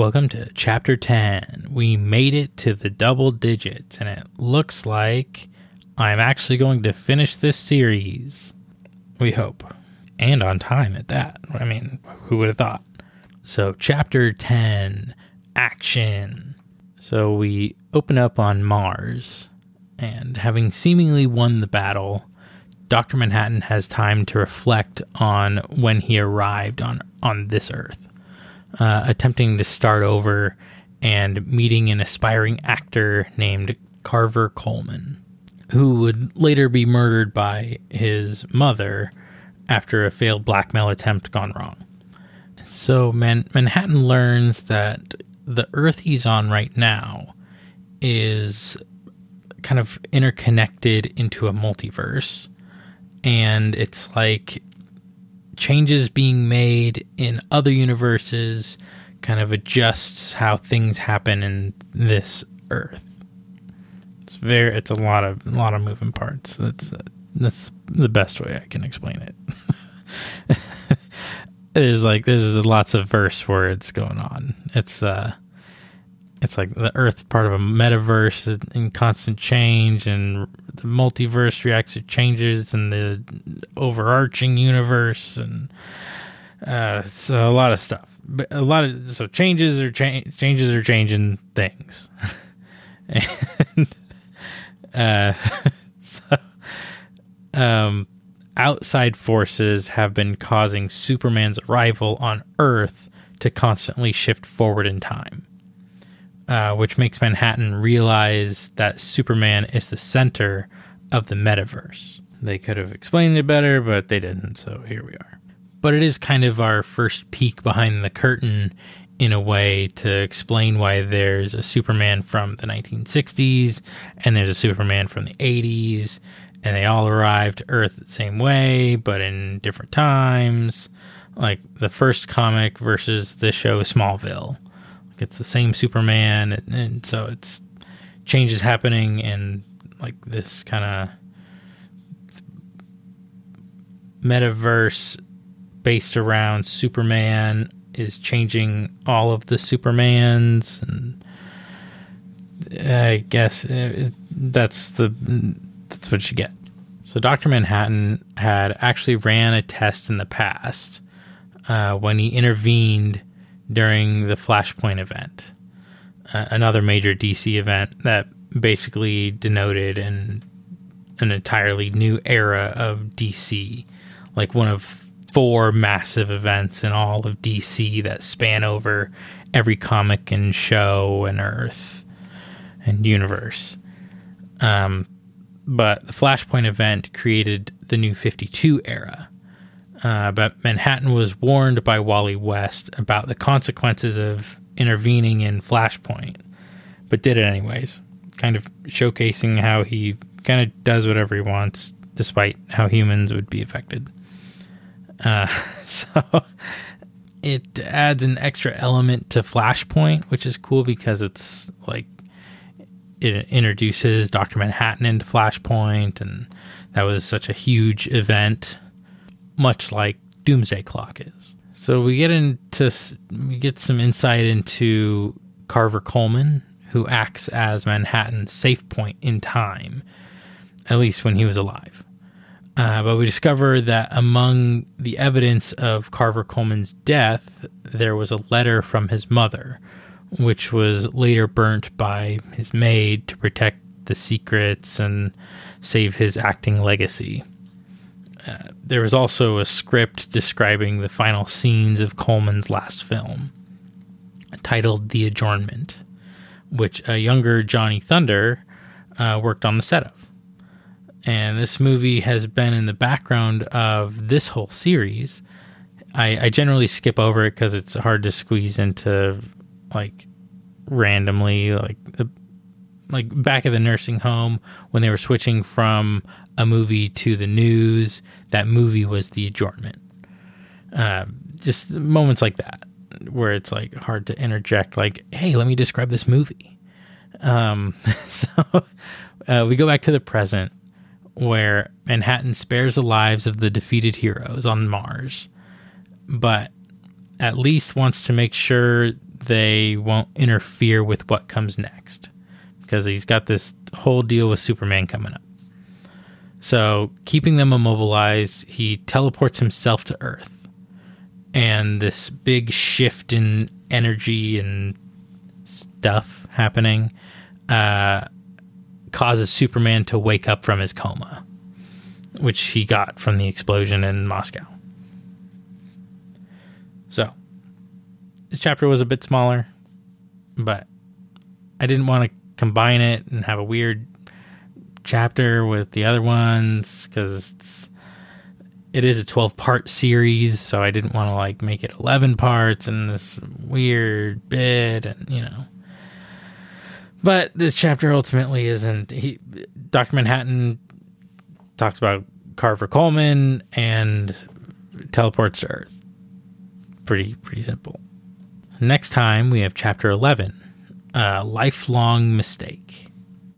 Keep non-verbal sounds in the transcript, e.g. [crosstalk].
Welcome to chapter 10. We made it to the double digits, and it looks like I'm actually going to finish this series. We hope. And on time at that. I mean, who would have thought? So, chapter 10 Action. So, we open up on Mars, and having seemingly won the battle, Dr. Manhattan has time to reflect on when he arrived on, on this Earth uh, attempting to start over and meeting an aspiring actor named Carver Colman, who would later be murdered by his mother after a failed blackmail attempt gone wrong. So Man- Manhattan learns that the Earth he's on right now is kind of interconnected into a multiverse. And it's like changes being made in other universes kind of adjusts how things happen in this Earth. It's very it's a lot of a lot of moving parts. That's that's the best way I can explain it. [laughs] there's like there's lots of verse words going on. It's uh it's like the Earth's part of a metaverse in constant change, and the multiverse reacts to changes in the overarching universe, and uh, so a lot of stuff. But a lot of so changes are cha- changes are changing things, [laughs] and uh, [laughs] so um, outside forces have been causing Superman's arrival on Earth to constantly shift forward in time uh, which makes Manhattan realize that Superman is the center of the metaverse. They could have explained it better, but they didn't, so here we are. But it is kind of our first peek behind the curtain in a way to explain why there's a Superman from the 1960s and there's a Superman from the 80s, and they all arrived to Earth the same way, but in different times. Like the first comic versus the show Smallville it's the same Superman, and, and so it's changes happening, and like this kind of metaverse based around Superman is changing all of the Supermans, and I guess uh, that's the that's what you get. So Dr. Manhattan had actually ran a test in the past uh, when he intervened during the Flashpoint event, uh, another major DC event that basically denoted an an entirely new era of DC, like one of four massive events in all of DC that span over every comic and show and Earth and universe. Um, but the Flashpoint event created the new 52 era, uh, but Manhattan was warned by Wally West about the consequences of intervening in Flashpoint, but did it anyways, kind of showcasing how he kind of does whatever he wants, despite how humans would be affected. Uh, [laughs] so it adds an extra element to Flashpoint, which is cool because it's like it introduces Dr. Manhattan into Flashpoint, and that was such a huge event much like Doomsday Clock is. So we get into we get some insight into Carver Colman, who acts as Manhattan's safe point in time, at least when he was alive. Uh, but we discover that among the evidence of Carver Colman's death, there was a letter from his mother, which was later burnt by his maid to protect the secrets and save his acting legacy. Uh, there was also a script describing the final scenes of Colman's last film, titled The Adjournment, which a younger Johnny Thunder uh, worked on the set of. And this movie has been in the background of this whole series. I, I generally skip over it because it's hard to squeeze into like randomly, like the like back at the nursing home when they were switching from a movie to the news. That movie was The Adjournment. Uh, just moments like that where it's like hard to interject, like, hey, let me describe this movie. Um, [laughs] so uh, we go back to the present where Manhattan spares the lives of the defeated heroes on Mars, but at least wants to make sure they won't interfere with what comes next because he's got this whole deal with Superman coming up. So, keeping them immobilized, he teleports himself to Earth. And this big shift in energy and stuff happening uh, causes Superman to wake up from his coma, which he got from the explosion in Moscow. So, this chapter was a bit smaller, but I didn't want to combine it and have a weird chapter with the other ones because it is a 12 part series so i didn't want to like make it 11 parts and this weird bit and you know. But this chapter ultimately isn't he dr manhattan talks about carver colman and teleports to earth. Pretty pretty simple. Next time we have chapter 11 a lifelong mistake